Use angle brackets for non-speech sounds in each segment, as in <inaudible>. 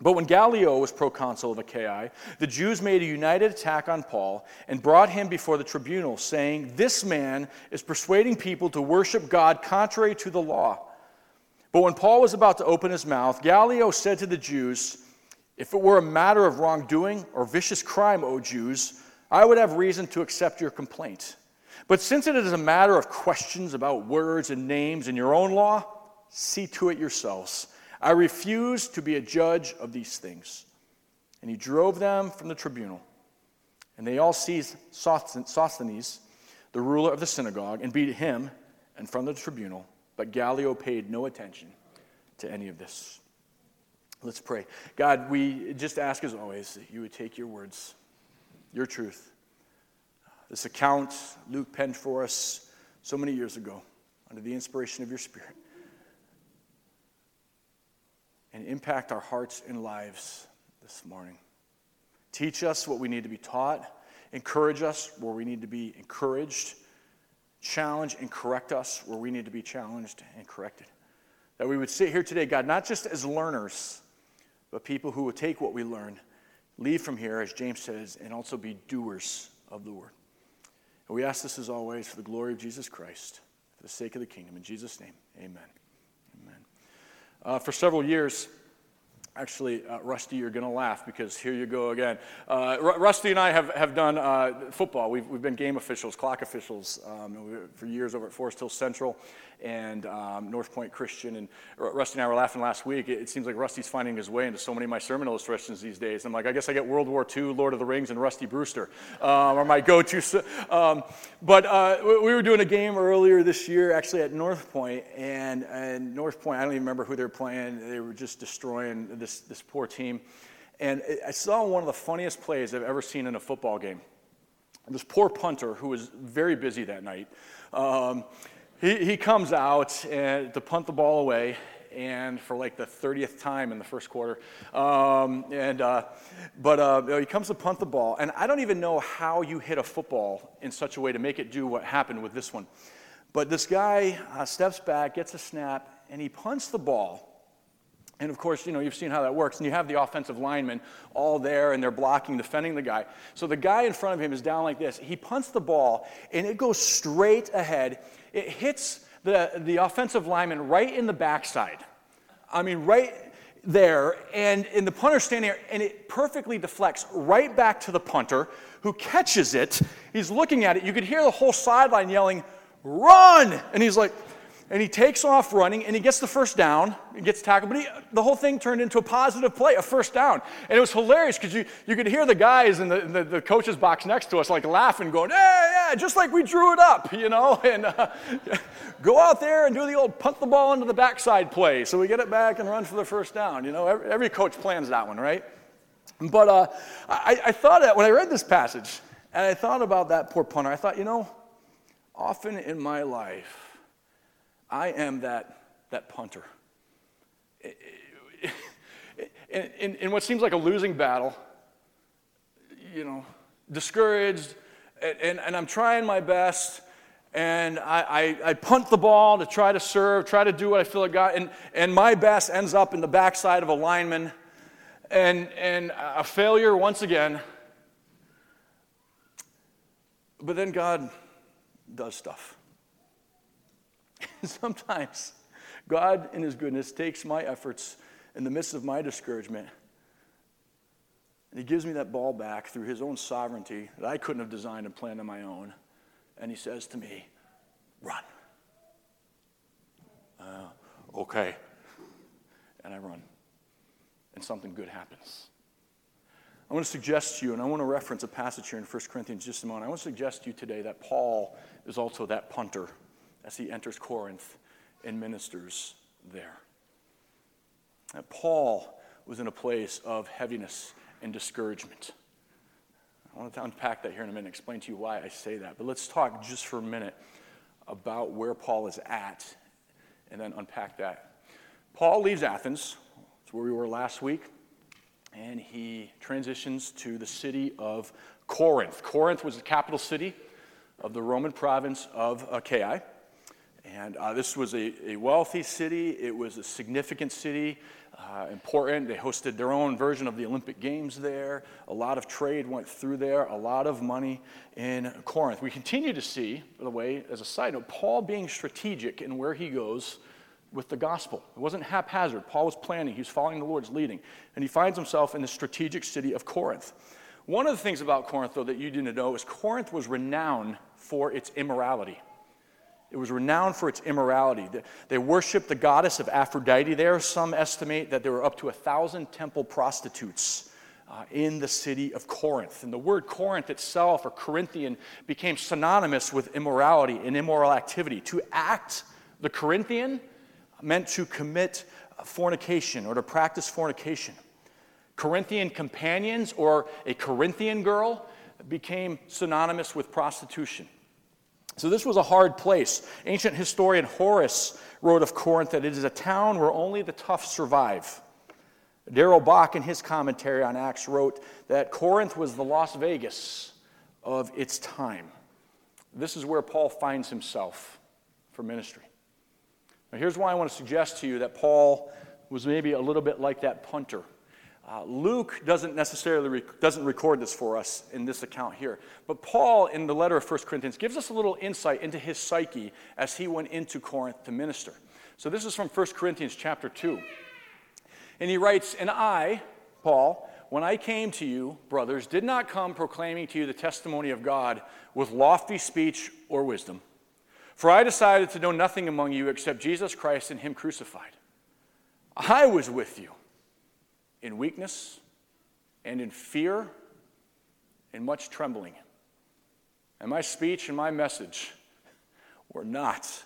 But when Gallio was proconsul of Achaia, the Jews made a united attack on Paul and brought him before the tribunal, saying, This man is persuading people to worship God contrary to the law. But when Paul was about to open his mouth, Gallio said to the Jews, If it were a matter of wrongdoing or vicious crime, O Jews, I would have reason to accept your complaint. But since it is a matter of questions about words and names in your own law, see to it yourselves. I refuse to be a judge of these things. And he drove them from the tribunal. And they all seized Sosthenes, the ruler of the synagogue, and beat him and from the tribunal. But Gallio paid no attention to any of this. Let's pray. God, we just ask as always that you would take your words, your truth. This account Luke penned for us so many years ago under the inspiration of your Spirit and impact our hearts and lives this morning. Teach us what we need to be taught, encourage us where we need to be encouraged, challenge and correct us where we need to be challenged and corrected. That we would sit here today, God, not just as learners, but people who would take what we learn, leave from here, as James says, and also be doers of the word. And we ask this as always for the glory of Jesus Christ, for the sake of the kingdom. In Jesus' name, amen. Uh, for several years, Actually, uh, Rusty, you're going to laugh because here you go again. Uh, R- Rusty and I have, have done uh, football. We've, we've been game officials, clock officials um, for years over at Forest Hills Central and um, North Point Christian. And Rusty and I were laughing last week. It, it, seems like Rusty's finding his way into so many of my sermon illustrations these days. I'm like, I guess I get World War II, Lord of the Rings, and Rusty Brewster um, are my go to. Um, but uh, we were doing a game earlier this year, actually at North Point, and, and North Point, I don't even remember who they were playing. They were just destroying this, this poor team. And I saw one of the funniest plays I've ever seen in a football game. This poor punter, who was very busy that night, um, he, he comes out and, to punt the ball away, and for like the 30th time in the first quarter. Um, and, uh, but uh, he comes to punt the ball, and I don't even know how you hit a football in such a way to make it do what happened with this one. But this guy uh, steps back, gets a snap, and he punts the ball and of course, you know, you've seen how that works. And you have the offensive linemen all there and they're blocking, defending the guy. So the guy in front of him is down like this. He punts the ball and it goes straight ahead. It hits the, the offensive lineman right in the backside. I mean, right there. And, and the punter standing there and it perfectly deflects right back to the punter who catches it. He's looking at it. You could hear the whole sideline yelling, Run! And he's like, and he takes off running and he gets the first down he gets tackled but he, the whole thing turned into a positive play a first down and it was hilarious because you, you could hear the guys in the, the, the, coach's box next to us like laughing going hey yeah just like we drew it up you know <laughs> and uh, <laughs> go out there and do the old punt the ball into the backside play so we get it back and run for the first down you know every, every coach plans that one right but uh, I, I thought that when i read this passage and i thought about that poor punter i thought you know often in my life I am that, that punter. <laughs> In, in, in, what seems like a losing battle, you know, discouraged, and, and I'm trying my best. And I, I, I, punt the ball to try to serve, try to do what I feel like God, and, and my best ends up in the backside of a lineman, and, and a failure once again. But then God does stuff. <laughs> Sometimes God, in His goodness, takes my efforts in the midst of my discouragement and He gives me that ball back through His own sovereignty that I couldn't have designed and planned on my own. And He says to me, Run. Uh, okay. And I run. And something good happens. I want to suggest to you, and I want to reference a passage here in 1 Corinthians just a moment. I want to suggest to you today that Paul is also that punter as he enters Corinth and ministers there. That Paul was in a place of heaviness and discouragement. I want to unpack that here in a minute and explain to you why I say that. But let's talk just for a minute about where Paul is at and then unpack that. Paul leaves Athens, that's where we were last week and he transitions to the city of Corinth. Corinth was the capital city of the Roman province of Achaia. And uh, this was a, a, wealthy city, it was a significant city, uh, important. They hosted their own version of the Olympic Games there. A lot of trade went through there, a lot of money in Corinth. We continue to see, by the way, as a side note, Paul being strategic in where he goes with the gospel. It wasn't haphazard. Paul was planning, he was following the Lord's leading. And he finds himself in the strategic city of Corinth. One of the things about Corinth, though, that you didn't know is Corinth was renowned for its immorality. It was renowned for its immorality. They worshiped the goddess of Aphrodite there. Some estimate that there were up to a thousand temple prostitutes uh, in the city of Corinth. And the word Corinth itself, or Corinthian, became synonymous with immorality and immoral activity. To act the Corinthian meant to commit fornication or to practice fornication. Corinthian companions or a Corinthian girl became synonymous with prostitution. So, this was a hard place. Ancient historian Horace wrote of Corinth that it is a town where only the tough survive. Darrell Bock, in his commentary on Acts, wrote that Corinth was the Las Vegas of its time. This is where Paul finds himself for ministry. Now, here's why I want to suggest to you that Paul was maybe a little bit like that punter. Uh, Luke doesn't necessarily rec- doesn't record this for us in this account here, but Paul in the letter of 1 Corinthians gives us a little insight into his psyche as he went into Corinth to minister. So this is from 1 Corinthians chapter 2. And he writes, "And I, Paul, when I came to you, brothers, did not come proclaiming to you the testimony of God with lofty speech or wisdom." For I decided to know nothing among you except Jesus Christ and Him crucified. I was with you in weakness and in fear and much trembling. And my speech and my message were not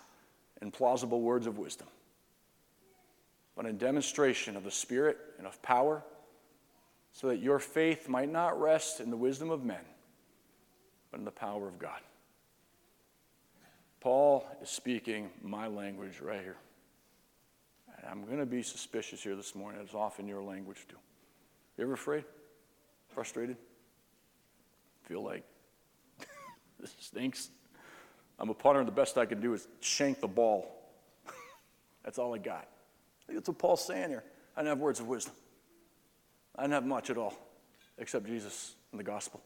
in plausible words of wisdom, but in demonstration of the Spirit and of power, so that your faith might not rest in the wisdom of men, but in the power of God. Paul is speaking my language right here. I'm going to be suspicious here this morning. It's often your language too. You ever afraid? Frustrated? Feel like <laughs> this stinks? I'm a punter, and the best I can do is shank the ball. <laughs> that's all I got. I think that's what Paul's saying here. I do not have words of wisdom. I do not have much at all, except Jesus and the gospel.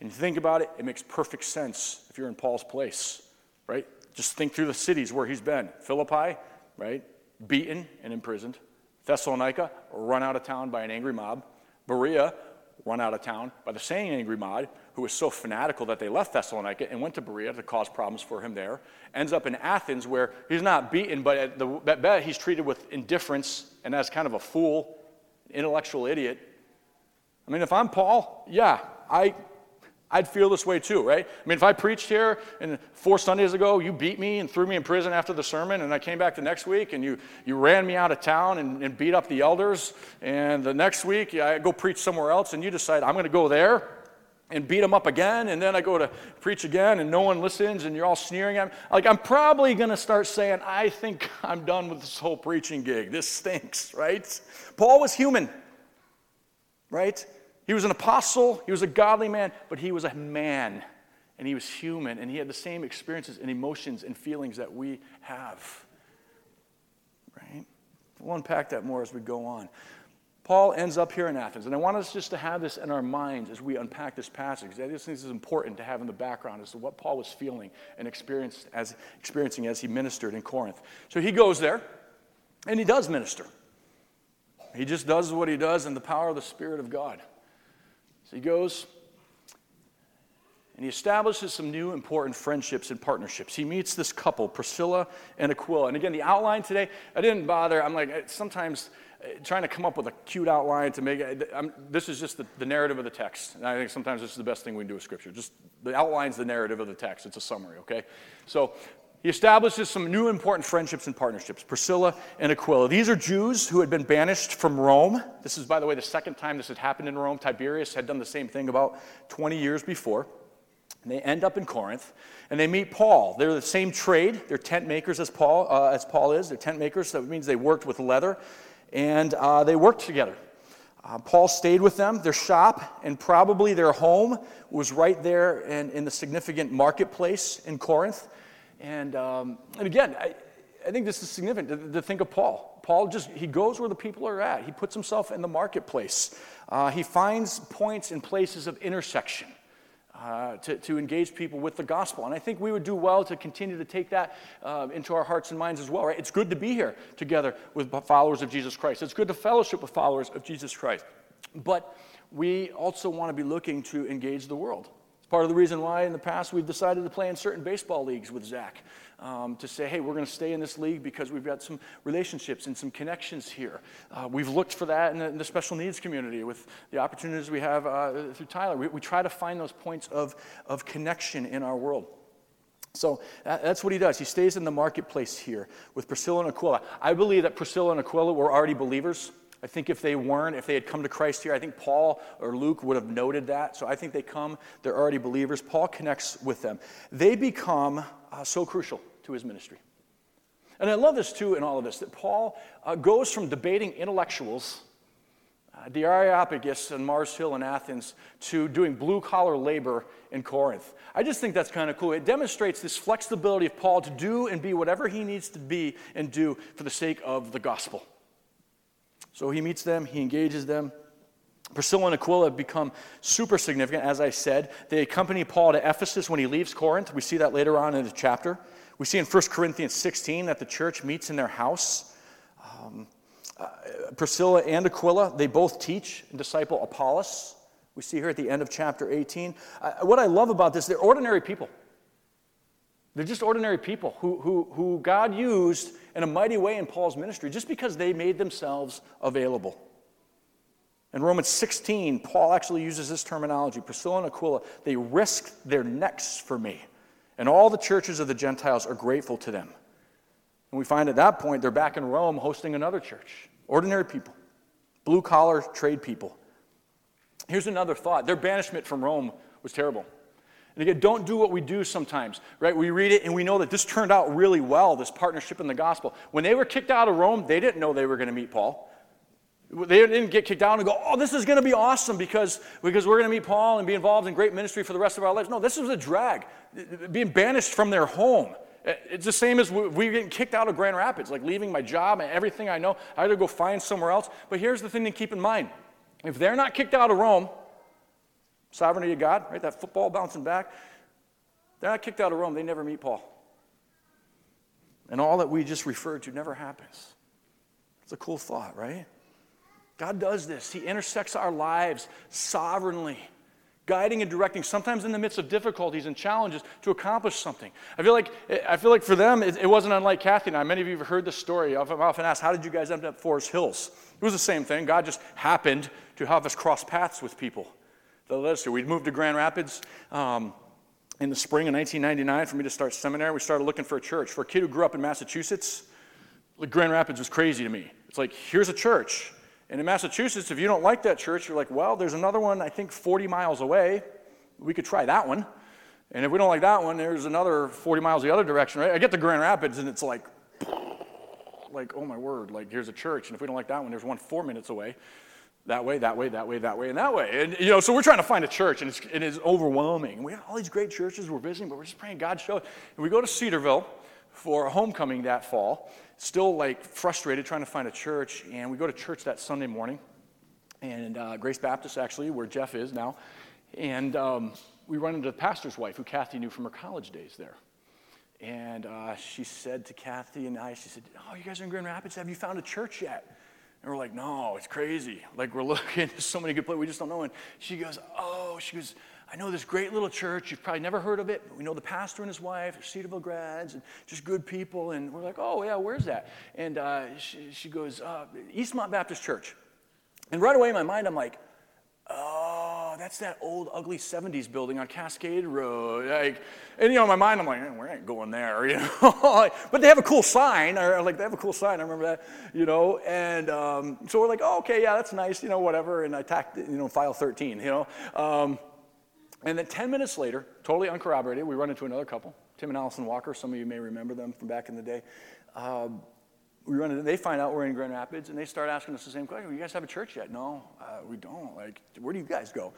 And you think about it, it makes perfect sense if you're in Paul's place, right? Just think through the cities where he's been Philippi, right? Beaten and imprisoned. Thessalonica, run out of town by an angry mob. Berea, run out of town by the same angry mob who was so fanatical that they left Thessalonica and went to Berea to cause problems for him there. Ends up in Athens where he's not beaten, but at, the, at best he's treated with indifference and as kind of a fool, intellectual idiot. I mean, if I'm Paul, yeah, I I'd feel this way too, right? I mean, if I preached here and four Sundays ago, you beat me and threw me in prison after the sermon, and I came back the next week and you, you ran me out of town and, and beat up the elders, and the next week I go preach somewhere else, and you decide I'm going to go there and beat them up again, and then I go to preach again, and no one listens, and you're all sneering at me. Like, I'm probably going to start saying, I think <laughs> I'm done with this whole preaching gig. This stinks, right? Paul was human, right? He was an apostle, he was a godly man, but he was a man and he was human and he had the same experiences and emotions and feelings that we have. Right? We'll unpack that more as we go on. Paul ends up here in Athens, and I want us just to have this in our minds as we unpack this passage. I just think this is important to have in the background as to what Paul was feeling and experienced as, experiencing as he ministered in Corinth. So he goes there, and he does minister. He just does what he does in the power of the Spirit of God. So he goes, and he establishes some new important friendships and partnerships. He meets this couple, Priscilla and Aquila. And again, the outline today, I didn't bother. I'm like, sometimes uh, trying to come up with a cute outline to make it, I'm, this is just the, the, narrative of the text. And I think sometimes this is the best thing we can do with Scripture. Just the outline's the narrative of the text, it's a summary, okay? So he establishes some new important friendships and partnerships Priscilla and Aquila. These are Jews who had been banished from Rome. This is, by the way, the second time this had happened in Rome. Tiberius had done the same thing about 20 years before. And they end up in Corinth, and they meet Paul. They're the same trade. They're tent makers as Paul, uh, as Paul is. They're tent makers. So that means they worked with leather, and uh, they worked together. Uh, Paul stayed with them. Their shop and probably their home was right there in, in the significant marketplace in Corinth. And, um, and again, I, I, think this is significant to, to, think of Paul. Paul just, he goes where the people are at. He puts himself in the marketplace. Uh, he finds points and places of intersection uh, to, to engage people with the gospel. And I think we would do well to continue to take that uh, into our hearts and minds as well, right? It's good to be here together with followers of Jesus Christ. It's good to fellowship with followers of Jesus Christ. But we also want to be looking to engage the world. Part of the reason why in the past we've decided to play in certain baseball leagues with Zach um, to say, hey, we're going to stay in this league because we've got some relationships and some connections here. Uh, we've looked for that in the, in the, special needs community with the opportunities we have uh, through Tyler. We, we, try to find those points of, of connection in our world. So that's what he does. He stays in the marketplace here with Priscilla and Aquila. I believe that Priscilla and Aquila were already believers. I think if they weren't, if they had come to Christ here, I think Paul or Luke would have noted that. So I think they come, they're already believers. Paul connects with them. They become uh, so crucial to his ministry. And I love this too in all of this that Paul uh, goes from debating intellectuals, uh, the Areopagus and Mars Hill in Athens, to doing blue collar labor in Corinth. I just think that's kind of cool. It demonstrates this flexibility of Paul to do and be whatever he needs to be and do for the sake of the gospel. So he meets them, he engages them. Priscilla and Aquila have become super significant, as I said. They accompany Paul to Ephesus when he leaves Corinth. We see that later on in the chapter. We see in 1 Corinthians 16 that the church meets in their house. Um, uh, Priscilla and Aquila, they both teach and disciple Apollos. We see here at the end of chapter 18. Uh, what I love about this, they're ordinary people. They're just ordinary people who, who, who God used in a mighty way in Paul's ministry just because they made themselves available. In Romans 16, Paul actually uses this terminology Priscilla and Aquila, they risked their necks for me. And all the churches of the Gentiles are grateful to them. And we find at that point they're back in Rome hosting another church. Ordinary people, blue collar trade people. Here's another thought their banishment from Rome was terrible. And again, don't do what we do sometimes, right? We read it and we know that this turned out really well, this partnership in the gospel. When they were kicked out of Rome, they didn't know they were going to meet Paul. They didn't get kicked out and go, oh, this is going to be awesome because, because we're going to meet Paul and be involved in great ministry for the rest of our lives. No, this was a drag, being banished from their home. It's the same as we getting kicked out of Grand Rapids, like leaving my job and everything I know. I had to go find somewhere else. But here's the thing to keep in mind if they're not kicked out of Rome, sovereignty of God, right? That football bouncing back, they're not kicked out of Rome, they never meet Paul. And all that we just referred to never happens. It's a cool thought, right? God does this. He intersects our lives sovereignly, guiding and directing, sometimes in the midst of difficulties and challenges, to accomplish something. I feel like, I feel like for them, it, it wasn't unlike Kathy and I. Many of you have heard this story. I've often asked, How did you guys end up Forest Hills? It was the same thing. God just happened to have us cross paths with people us to. We'd moved to Grand Rapids. Um, in the spring of 1999, for me to start seminary, we started looking for a church. For a kid who grew up in Massachusetts, Grand Rapids was crazy to me. It's like, here's a church and in Massachusetts, if you don't like that church, you're like, well, there's another one, I think 40 miles away. We could try that one. And if we don't like that one, there's another 40 miles the other direction, right? I get to Grand Rapids and it's like, like, oh my word, like here's a church. And if we don't like that one, there's one four minutes away. That way, that way, that way, that way, and that way. And, you know, so we're trying to find a church, and it's, it is overwhelming. We have all these great churches we're visiting, but we're just praying God show. And we go to Cedarville for a homecoming that fall, still like frustrated trying to find a church. And we go to church that Sunday morning, and uh, Grace Baptist, actually, where Jeff is now. And um, we run into the pastor's wife, who Kathy knew from her college days there. And uh, she said to Kathy and I, she said, Oh, you guys are in Grand Rapids? Have you found a church yet? And we're like, no, it's crazy. Like, we're <laughs> looking, there's so many good places, we just don't know. And she goes, oh, she goes, I know this great little church. You've probably never heard of it, but we know the pastor and his wife. They're Cedarville grads and just good people. And we're like, oh, yeah, where's that? And uh, she, she, goes, uh, Eastmont Baptist Church. And right away in my mind, I'm like, oh, that's that old, ugly 70s building on Cascade Road. Like, and, you know, in my mind, I'm like, eh, we ain't going there, <laughs> you know. but they have a cool sign, or like, they have a cool sign. I remember that, you know. And um, so we're like, oh, okay, yeah, that's nice, you know, whatever. And I tacked, you know, file 13, you know. Um, and then 10 minutes later, totally uncorroborated, we run into another couple, Tim and Allison Walker. Some of you may remember them from back in the day. Um, we run into, they find out we're in Grand Rapids and they start asking us the same question. You guys have a church yet? No, uh, we don't. Like, where do you guys go?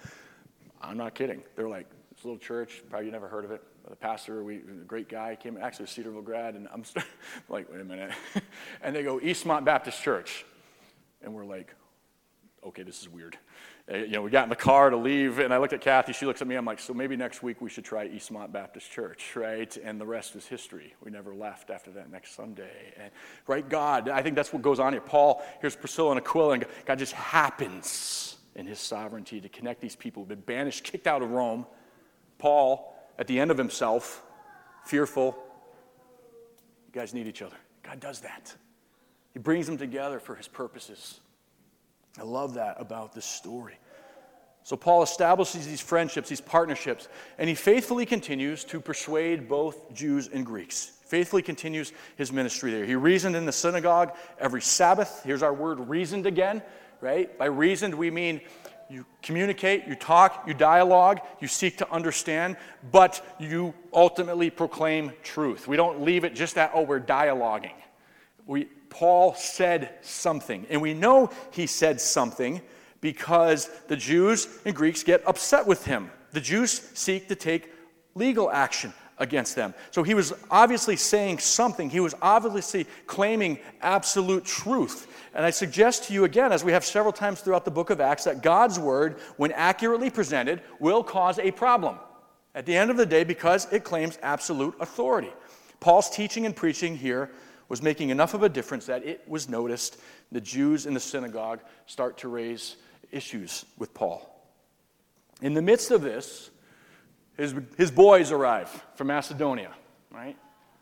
I'm not kidding. They're like, this little church, probably you never heard of it. The pastor, we, a great guy, came actually a Cedarville grad, and I'm <laughs> like, wait a minute. <laughs> and they go, Eastmont Baptist Church. And we're like, okay, this is weird. Uh, you know, we got in the car to leave, and I looked at Kathy. She looks at me. I'm like, so maybe next week we should try Eastmont Baptist Church, right? And the rest is history. We never left after that next Sunday. And, right, God, I think that's what goes on here. Paul, here's Priscilla and Aquila, and God just happens in his sovereignty to connect these people who've been banished, kicked out of Rome. Paul, at the end of himself, fearful. You guys need each other. God does that. He brings them together for his purposes. I love that about this story. So, Paul establishes these friendships, these partnerships, and he faithfully continues to persuade both Jews and Greeks. Faithfully continues his ministry there. He reasoned in the synagogue every Sabbath. Here's our word reasoned again, right? By reasoned, we mean you communicate, you talk, you dialogue, you seek to understand, but you ultimately proclaim truth. We don't leave it just at, oh, we're dialoguing. We, Paul said something. And we know he said something because the Jews and Greeks get upset with him. The Jews seek to take legal action against them. So he was obviously saying something. He was obviously claiming absolute truth. And I suggest to you again, as we have several times throughout the book of Acts, that God's word, when accurately presented, will cause a problem at the end of the day because it claims absolute authority. Paul's teaching and preaching here was making enough of a difference that it was noticed. The Jews in the synagogue start to raise issues with Paul. In the midst of this, his, his boys arrive from Macedonia, right?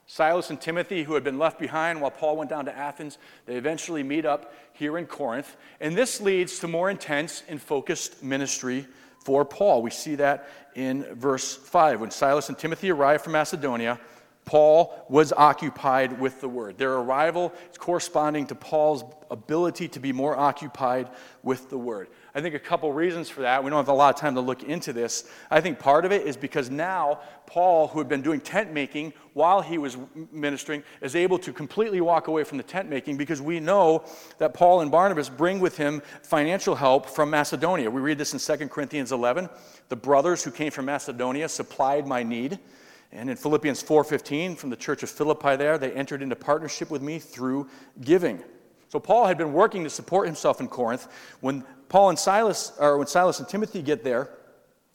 Silas and Timothy, who had been left behind while Paul went down to Athens, they eventually meet up here in Corinth. And this leads to more intense and focused ministry for Paul. We see that in verse 5. When Silas and Timothy arrive from Macedonia, Paul was occupied with the word. Their arrival is corresponding to Paul's ability to be more occupied with the word. I think a couple reasons for that. We don't have a lot of time to look into this. I think part of it is because now Paul, who had been doing tent making while he was ministering, is able to completely walk away from the tent making because we know that Paul and Barnabas bring with him financial help from Macedonia. We read this in 2 Corinthians 11. The brothers who came from Macedonia supplied my need. And in Philippians 4:15 from the church of Philippi there, they entered into partnership with me through giving. So Paul had been working to support himself in Corinth. When Paul and Silas or when Silas and Timothy get there,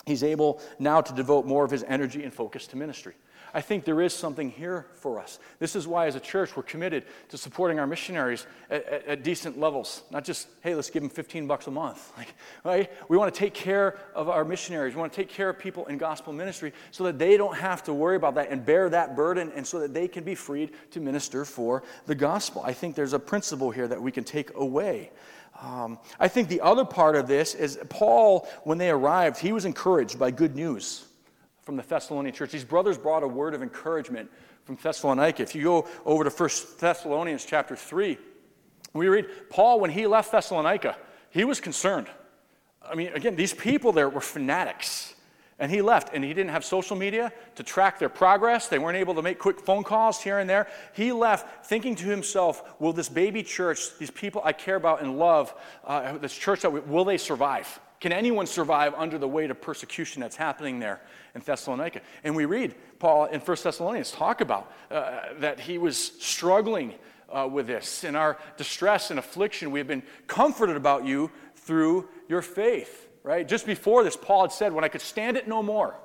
he's able now to devote more of his energy and focus to ministry. I think there is something here for us. This is why, as a church, we're committed to supporting our missionaries at, at, at decent levels. Not just, hey, let's give them 15 bucks a month. <laughs> Like, right? We want to take care of our missionaries. We want to take care of people in gospel ministry so that they don't have to worry about that and bear that burden and so that they can be freed to minister for the gospel. I think there's a principle here that we can take away. Um, I think the other part of this is Paul, when they arrived, he was encouraged by good news from the Thessalonian church. These brothers brought a word of encouragement from Thessalonica. If you go over to 1 Thessalonians chapter 3, we read Paul, when he left Thessalonica, he was concerned. I mean, again, these people there were fanatics. And he left, and he didn't have social media to track their progress. They weren't able to make quick phone calls here and there. He left thinking to himself, Will this baby church, these people I care about and love, uh, this church, that we, will they survive? Can anyone survive under the weight of persecution that's happening there in Thessalonica? And we read Paul in 1 Thessalonians talk about uh, that he was struggling uh, with this. In our distress and affliction, we have been comforted about you through your faith right? Just before this, Paul had said, When I could stand it no more,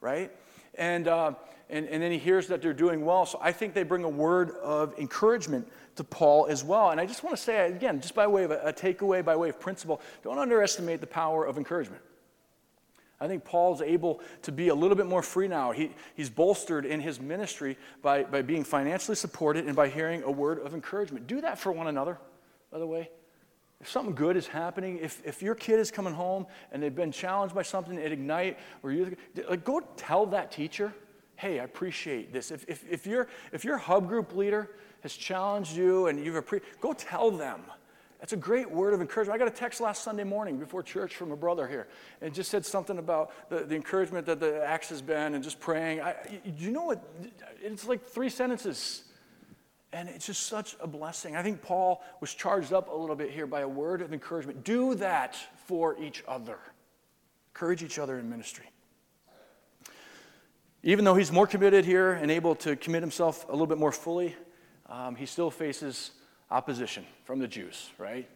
right? And, uh, and, and then he hears that they're doing well. So I think they bring a word of encouragement to Paul as well. And I just want to say, again, just by way of a, a takeaway, by way of principle, don't underestimate the power of encouragement. I think Paul's able to be a little bit more free now. He, he's bolstered in his ministry by, by being financially supported and by hearing a word of encouragement. Do that for one another, by the way. If something good is happening, if, if your kid is coming home and they've been challenged by something at Ignite, or you like go tell that teacher, hey, I appreciate this. If, if, if, your, if your hub group leader has challenged you and you've appreciated, go tell them. That's a great word of encouragement. I got a text last Sunday morning before church from a brother here, and just said something about the, the encouragement that the Acts has been and just praying. I, you know what? It's like three sentences. And it's just such a blessing. I think Paul was charged up a little bit here by a word of encouragement. Do that for each other, encourage each other in ministry. Even though he's more committed here and able to commit himself a little bit more fully, um, he still faces opposition from the Jews, right?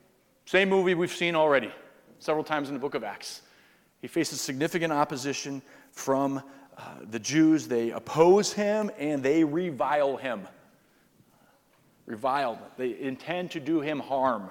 Same movie we've seen already several times in the book of Acts. He faces significant opposition from uh, the Jews. They oppose him and they revile him reviled. They intend to do him harm,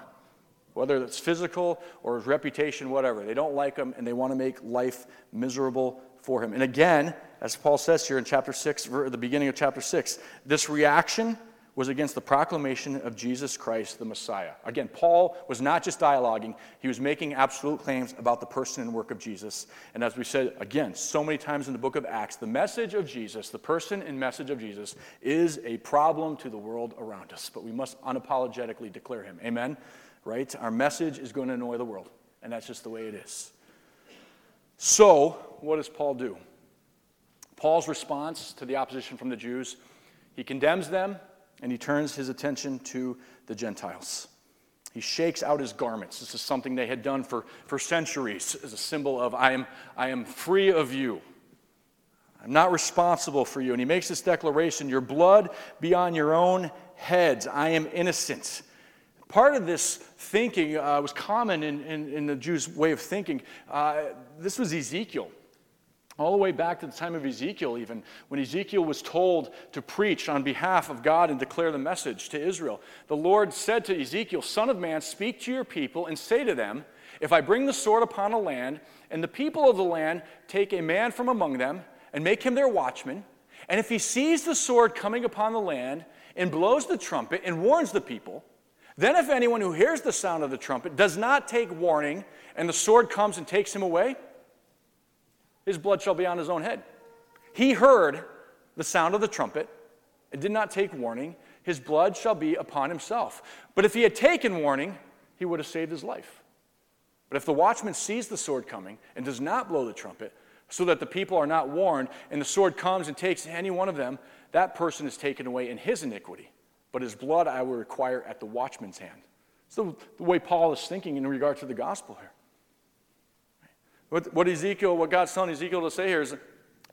whether it's physical or his reputation, whatever. They don't like him and they want to make life miserable for him. And again, as Paul says here in chapter 6, the beginning of chapter 6, this reaction was against the proclamation of Jesus Christ, the Messiah. Again, Paul was not just dialoguing, he was making absolute claims about the person and work of Jesus. And as we said again so many times in the book of Acts, the message of Jesus, the person and message of Jesus, is a problem to the world around us. But we must unapologetically declare him. Amen? Right? Our message is going to annoy the world, and that's just the way it is. So, what does Paul do? Paul's response to the opposition from the Jews, he condemns them and he turns his attention to the Gentiles. He shakes out his garments. This is something they had done for, for centuries as a symbol of, I am, I am free of you. I'm not responsible for you. And he makes this declaration Your blood be on your own heads. I am innocent. Part of this thinking uh, was common in, in, in, the Jews' way of thinking. Uh, this was Ezekiel all the way back to the time of Ezekiel, even, when Ezekiel was told to preach on behalf of God and declare the message to Israel. The Lord said to Ezekiel, Son of man, speak to your people and say to them, If I bring the sword upon a land, and the people of the land take a man from among them and make him their watchman, and if he sees the sword coming upon the land and blows the trumpet and warns the people, then if anyone who hears the sound of the trumpet does not take warning, and the sword comes and takes him away, his blood shall be on his own head. He heard the sound of the trumpet and did not take warning. His blood shall be upon himself. But if he had taken warning, he would have saved his life. But if the watchman sees the sword coming and does not blow the trumpet, so that the people are not warned, and the sword comes and takes any one of them, that person is taken away in his iniquity. But his blood I will require at the watchman's hand. So the way Paul is thinking in regard to the gospel here. What, what Ezekiel, what God's telling Ezekiel to say here is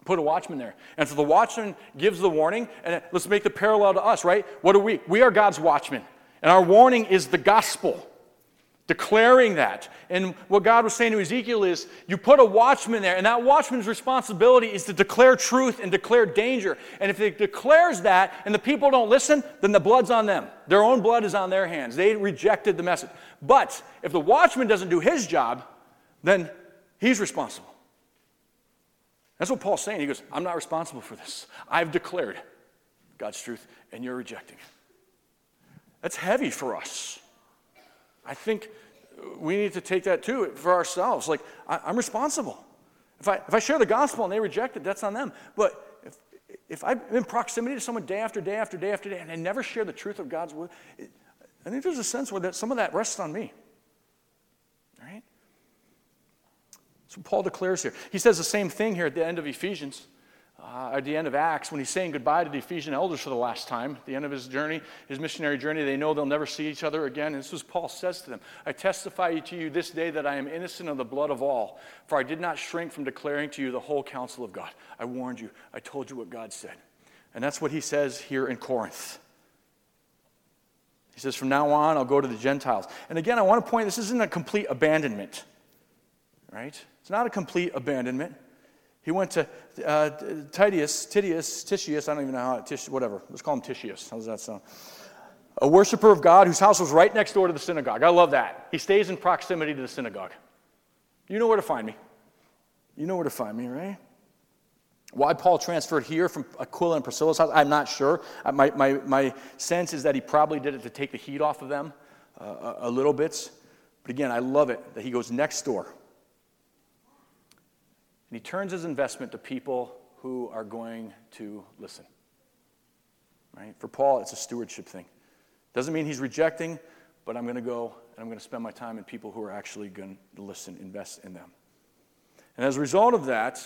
put a watchman there. And so the watchman gives the warning, and let's make the parallel to us, right? What are we? We are God's watchmen. And our warning is the gospel, declaring that. And what God was saying to Ezekiel is, you put a watchman there, and that watchman's responsibility is to declare truth and declare danger. And if it declares that and the people don't listen, then the blood's on them. Their own blood is on their hands. They rejected the message. But if the watchman doesn't do his job, then He's responsible. That's what Paul's saying. He goes, I'm not responsible for this. I've declared God's truth, and you're rejecting it. That's heavy for us. I think we need to take that too for ourselves. Like, I, am responsible. If I, if I share the gospel and they reject it, that's on them. But if, if I'm in proximity to someone day after day after day after day and I never share the truth of God's word, I think there's a sense where that, some of that rests on me. That's what Paul declares here. He says the same thing here at the end of Ephesians uh, at the end of Acts when he's saying goodbye to the Ephesian elders for the last time, the end of his journey, his missionary journey. They know they'll never see each other again. And this is Paul says to them I testify to you this day that I am innocent of the blood of all, for I did not shrink from declaring to you the whole counsel of God. I warned you, I told you what God said. And that's what he says here in Corinth. He says, From now on, I'll go to the Gentiles. And again, I want to point this isn't a complete abandonment, right? It's not a complete abandonment. He went to uh, Titius, Titius, Titius, I don't even know how, Tish, whatever. Let's call him Titius. How does that sound? A worshiper of God whose house was right next door to the synagogue. I love that. He stays in proximity to the synagogue. You know where to find me. You know where to find me, right? Why Paul transferred here from Aquila and Priscilla's house, I'm not sure. Uh, my, my, my sense is that he probably did it to take the heat off of them uh, a, a little bit. But again, I love it that he goes next door and he turns his investment to people who are going to listen. Right? For Paul, it's a stewardship thing. Doesn't mean he's rejecting, but I'm going to go and I'm going to spend my time in people who are actually going to listen, invest in them. And as a result of that,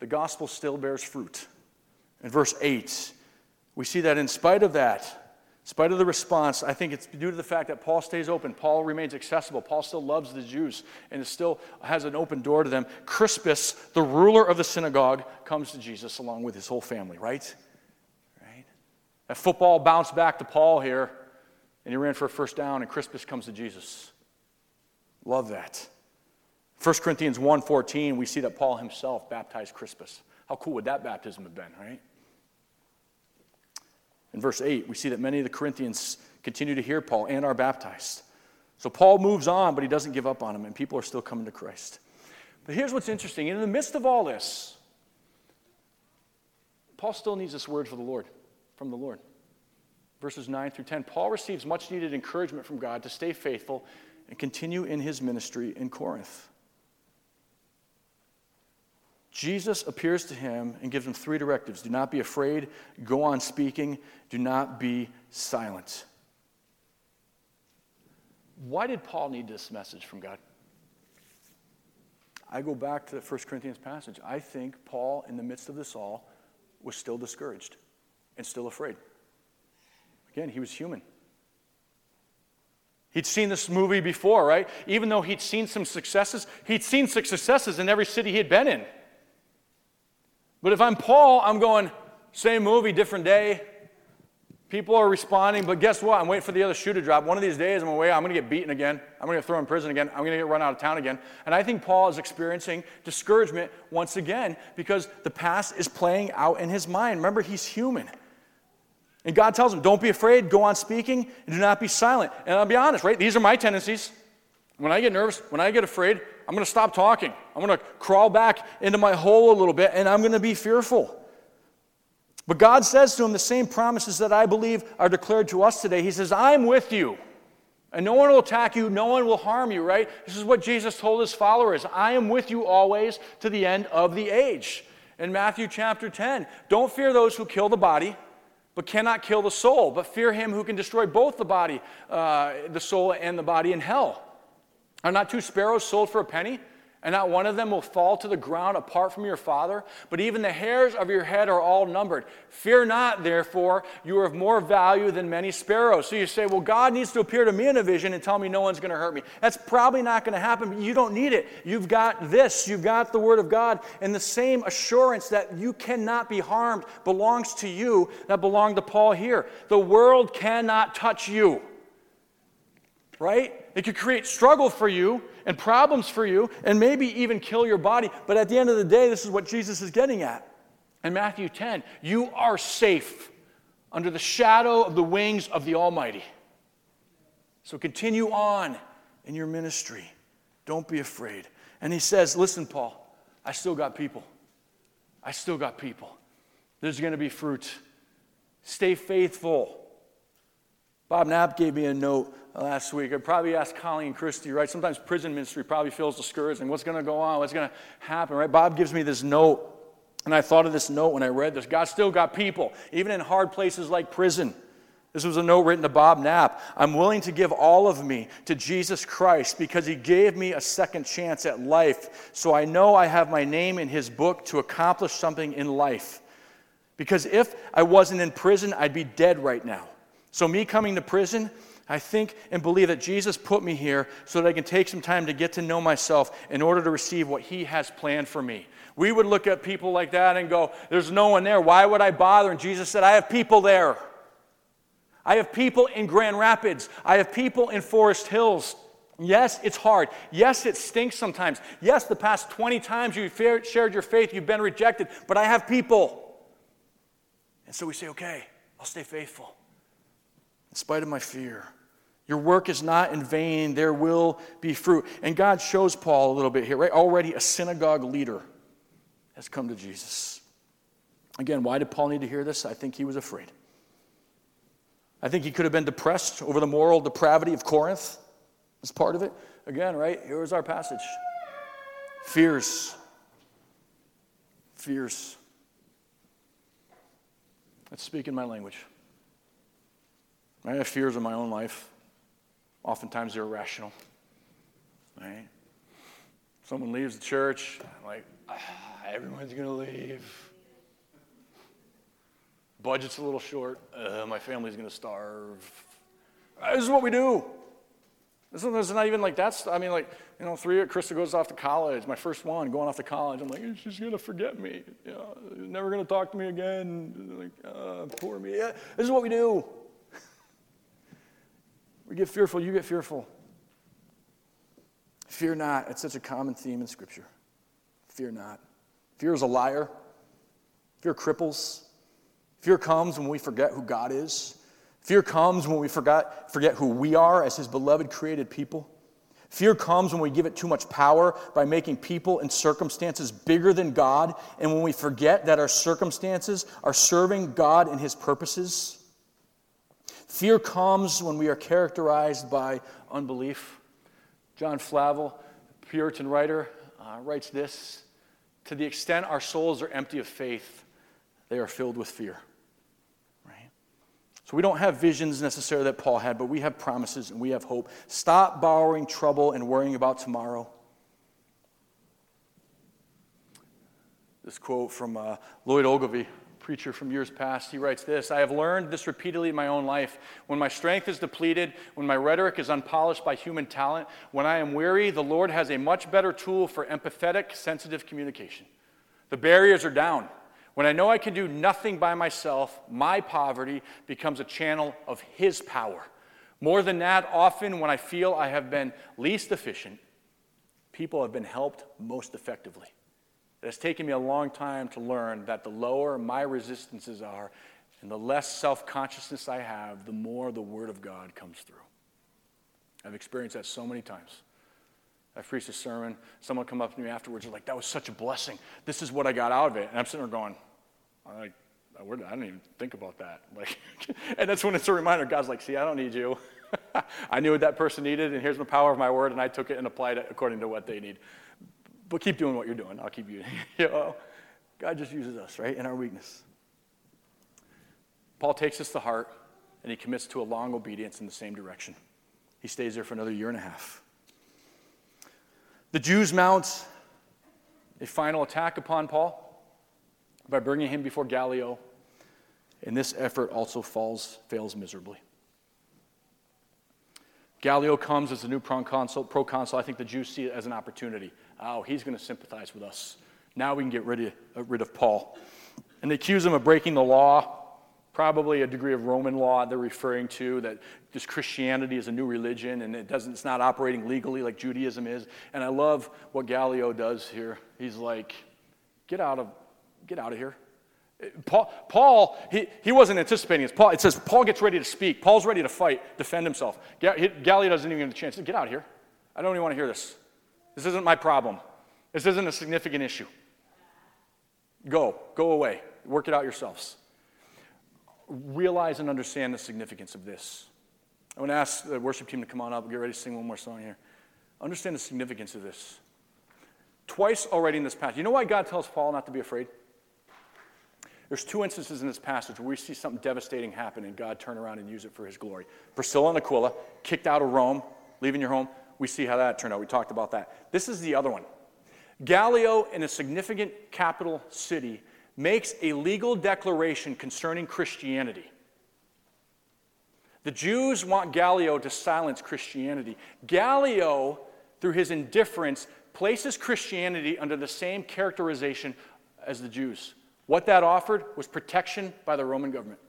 the gospel still bears fruit. In verse 8, we see that in spite of that, in spite of the response, I think it's due to the fact that Paul stays open. Paul remains accessible. Paul still loves the Jews and still has an open door to them. Crispus, the ruler of the synagogue, comes to Jesus along with his whole family, right? Right? That football bounced back to Paul here, and he ran for a first down, and Crispus comes to Jesus. Love that. 1 Corinthians 1:14, we see that Paul himself baptized Crispus. How cool would that baptism have been, right? In verse 8, we see that many of the Corinthians continue to hear Paul and are baptized. So Paul moves on, but he doesn't give up on them, and people are still coming to Christ. But here's what's interesting in the midst of all this, Paul still needs this word for the Lord, from the Lord. Verses 9 through 10, Paul receives much needed encouragement from God to stay faithful and continue in his ministry in Corinth. Jesus appears to him and gives him three directives do not be afraid, go on speaking, do not be silent. Why did Paul need this message from God? I go back to the 1 Corinthians passage. I think Paul, in the midst of this all, was still discouraged and still afraid. Again, he was human. He'd seen this movie before, right? Even though he'd seen some successes, he'd seen successes in every city he had been in. But if I'm Paul, I'm going, same movie, different day. People are responding, but guess what? I'm waiting for the other shoe to drop. One of these days, I'm away. I'm going to get beaten again. I'm going to get thrown in prison again. I'm going to get run out of town again. And I think Paul is experiencing discouragement once again because the past is playing out in his mind. Remember, he's human. And God tells him, don't be afraid, go on speaking, and do not be silent. And I'll be honest, right? These are my tendencies. When I get nervous, when I get afraid, I'm going to stop talking. I'm going to crawl back into my hole a little bit and I'm going to be fearful. But God says to him the same promises that I believe are declared to us today. He says, I'm with you. And no one will attack you, no one will harm you, right? This is what Jesus told his followers I am with you always to the end of the age. In Matthew chapter 10, don't fear those who kill the body, but cannot kill the soul, but fear him who can destroy both the body, uh, the soul, and the body in hell. Are not two sparrows sold for a penny? And not one of them will fall to the ground apart from your Father? But even the hairs of your head are all numbered. Fear not, therefore, you are of more value than many sparrows. So you say, well, God needs to appear to me in a vision and tell me no one's going to hurt me. That's probably not going to happen, but you don't need it. You've got this, you've got the Word of God, and the same assurance that you cannot be harmed belongs to you that belonged to Paul here. The world cannot touch you right? It could create struggle for you and problems for you and maybe even kill your body. But at the end of the day, this is what Jesus is getting at. In Matthew 10, you are safe under the shadow of the wings of the Almighty. So continue on in your ministry. Don't be afraid. And he says, Listen, Paul, I still got people. I still got people. There's going to be fruit. Stay faithful. Bob Knapp gave me a note last week. I probably asked Colleen Christie, right? Sometimes prison ministry probably feels discouraged and what's going to go on? What's going to happen, right? Bob gives me this note, and I thought of this note when I read this. God still got people, even in hard places like prison, This was a note written to Bob Knapp. I'm willing to give all of me to Jesus Christ because he gave me a second chance at life. So I know I have my name in his book to accomplish something in life. Because if I wasn't in prison, I'd be dead right now. So, me coming to prison, I think and believe that Jesus put me here so that I can take some time to get to know myself in order to receive what he has planned for me. We would look at people like that and go, There's no one there. Why would I bother? And Jesus said, I have people there. I have people in Grand Rapids. I have people in Forest Hills. Yes, it's hard. Yes, it stinks sometimes. Yes, the past 20 times you've shared your faith, you've been rejected, but I have people. And so we say, okay, I'll stay faithful in spite of my fear. Your work is not in vain. There will be fruit. And God shows Paul a little bit here, right? Already a synagogue leader has come to Jesus. Again, why did Paul need to hear this? I think he was afraid. I think he could have been depressed over the moral depravity of Corinth as part of it. Again, right? Here's our passage fears. Fears. Let's speak in my language. I have fears in my own life. Oftentimes they're irrational. Right? Someone leaves the church, I'm like, ah, everyone's going to leave budget's a little short, uh, my family's going to starve. Uh, this is what we do. This is not even like that's, I mean, like, you know, three, Krista goes off to college, my first one going off to college. I'm like, she's going to forget me. You know, never going to talk to me again. Like, uh, poor me. Yeah, this is what we do. We get fearful, you get fearful. Fear not. It's such a common theme in Scripture. Fear not. Fear is a liar. Fear cripples. Fear comes when we forget who God is. Fear comes when we forget, forget who we are as His beloved created people. Fear comes when we give it too much power by making people and circumstances bigger than God, and when we forget that our circumstances are serving God and His purposes. Fear comes when we are characterized by unbelief. John Flavel, Puritan writer, uh, writes this To the extent our souls are empty of faith, they are filled with fear. Right? So we don't have visions necessarily that Paul had, but we have promises and we have hope. Stop borrowing trouble and worrying about tomorrow. This quote from uh, Lloyd Ogilvie, preacher from years past, he writes this I have learned this repeatedly in my own life. When my strength is depleted, when my rhetoric is unpolished by human talent, when I am weary, the Lord has a much better tool for empathetic, sensitive communication. The barriers are down. When I know I can do nothing by myself, my poverty becomes a channel of His power. More than that, often when I feel I have been least efficient, people have been helped most effectively. It has taken me a long time to learn that the lower my resistances are and the less self consciousness I have, the more the Word of God comes through. I've experienced that so many times. I preached a sermon. Someone come up to me afterwards and like, that was such a blessing. This is what I got out of it. And I'm sitting there going, I'm like, I didn't even think about that. <laughs> Like, and that's when it's a reminder. God's like, see, I don't need you. <laughs> I knew what that person needed, and here's the power of my word, and I took it and applied it according to what they need. But keep doing what you're doing. I'll keep you. <laughs> you know, God just uses us, right, in our weakness. Paul takes this to heart, and he commits to a long obedience in the same direction. He stays there for another year and a half. The Jews mount a final attack upon Paul by bringing him before Gallio, and this effort also falls, fails miserably. Gallio comes as the new proconsul, proconsul. I think the Jews see it as an opportunity. Oh, he's going to sympathize with us. Now we can get rid of, uh, rid of Paul. And they accuse him of breaking the law probably a degree of Roman law they're referring to, that this Christianity is a new religion and it doesn't, it's not operating legally like Judaism is. And I love what Gallio does here. He's like, get out of, get out of here. Paul, Paul he, he wasn't anticipating this. Paul, it says Paul gets ready to speak. Paul's ready to fight, defend himself. Gallio doesn't even get a chance. Get out of here. I don't even want to hear this. This isn't my problem. This isn't a significant issue. Go, go away. Work it out yourselves realize and understand the significance of this. I want to ask the worship team to come on up and get ready to sing one more song here. Understand the significance of this. Twice already in this passage. You know why God tells Paul not to be afraid? There's two instances in this passage where we see something devastating happen and God turn around and use it for his glory. Priscilla and Aquila, kicked out of Rome, leaving your home. We see how that turned out. We talked about that. This is the other one. Gallio, in a significant capital city, makes a legal declaration concerning Christianity. The Jews want Gallio to silence Christianity. Gallio, through his indifference, places Christianity under the same characterization as the Jews. What that offered was protection by the Roman government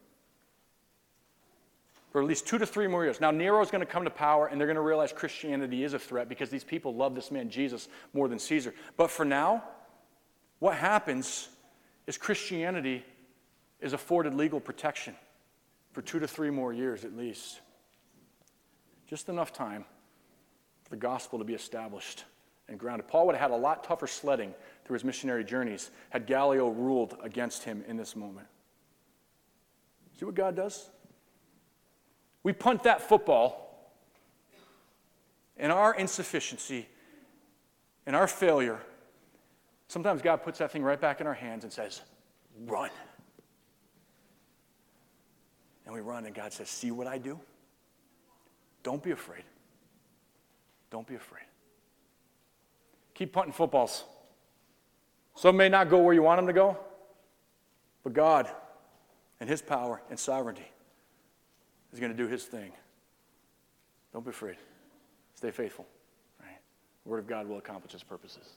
for at least two to three more years. Now, Nero's going to come to power, and they're going to realize Christianity is a threat because these people love this man, Jesus, more than Caesar. But for now, what happens is Christianity is afforded legal protection for two to three more years at least. Just enough time for the gospel to be established and grounded. Paul would have had a lot tougher sledding through his missionary journeys had Gallio ruled against him in this moment. See what God does? We punt that football, and our insufficiency and our failure, sometimes God puts that thing right back in our hands and says, Run. And we run, and God says, See what I do? Don't be afraid. Don't be afraid. Keep punting footballs. Some may not go where you want them to go, but God and His power and sovereignty is going to do his thing. Don't be afraid. Stay faithful. Right? The Word of God will accomplish its purposes.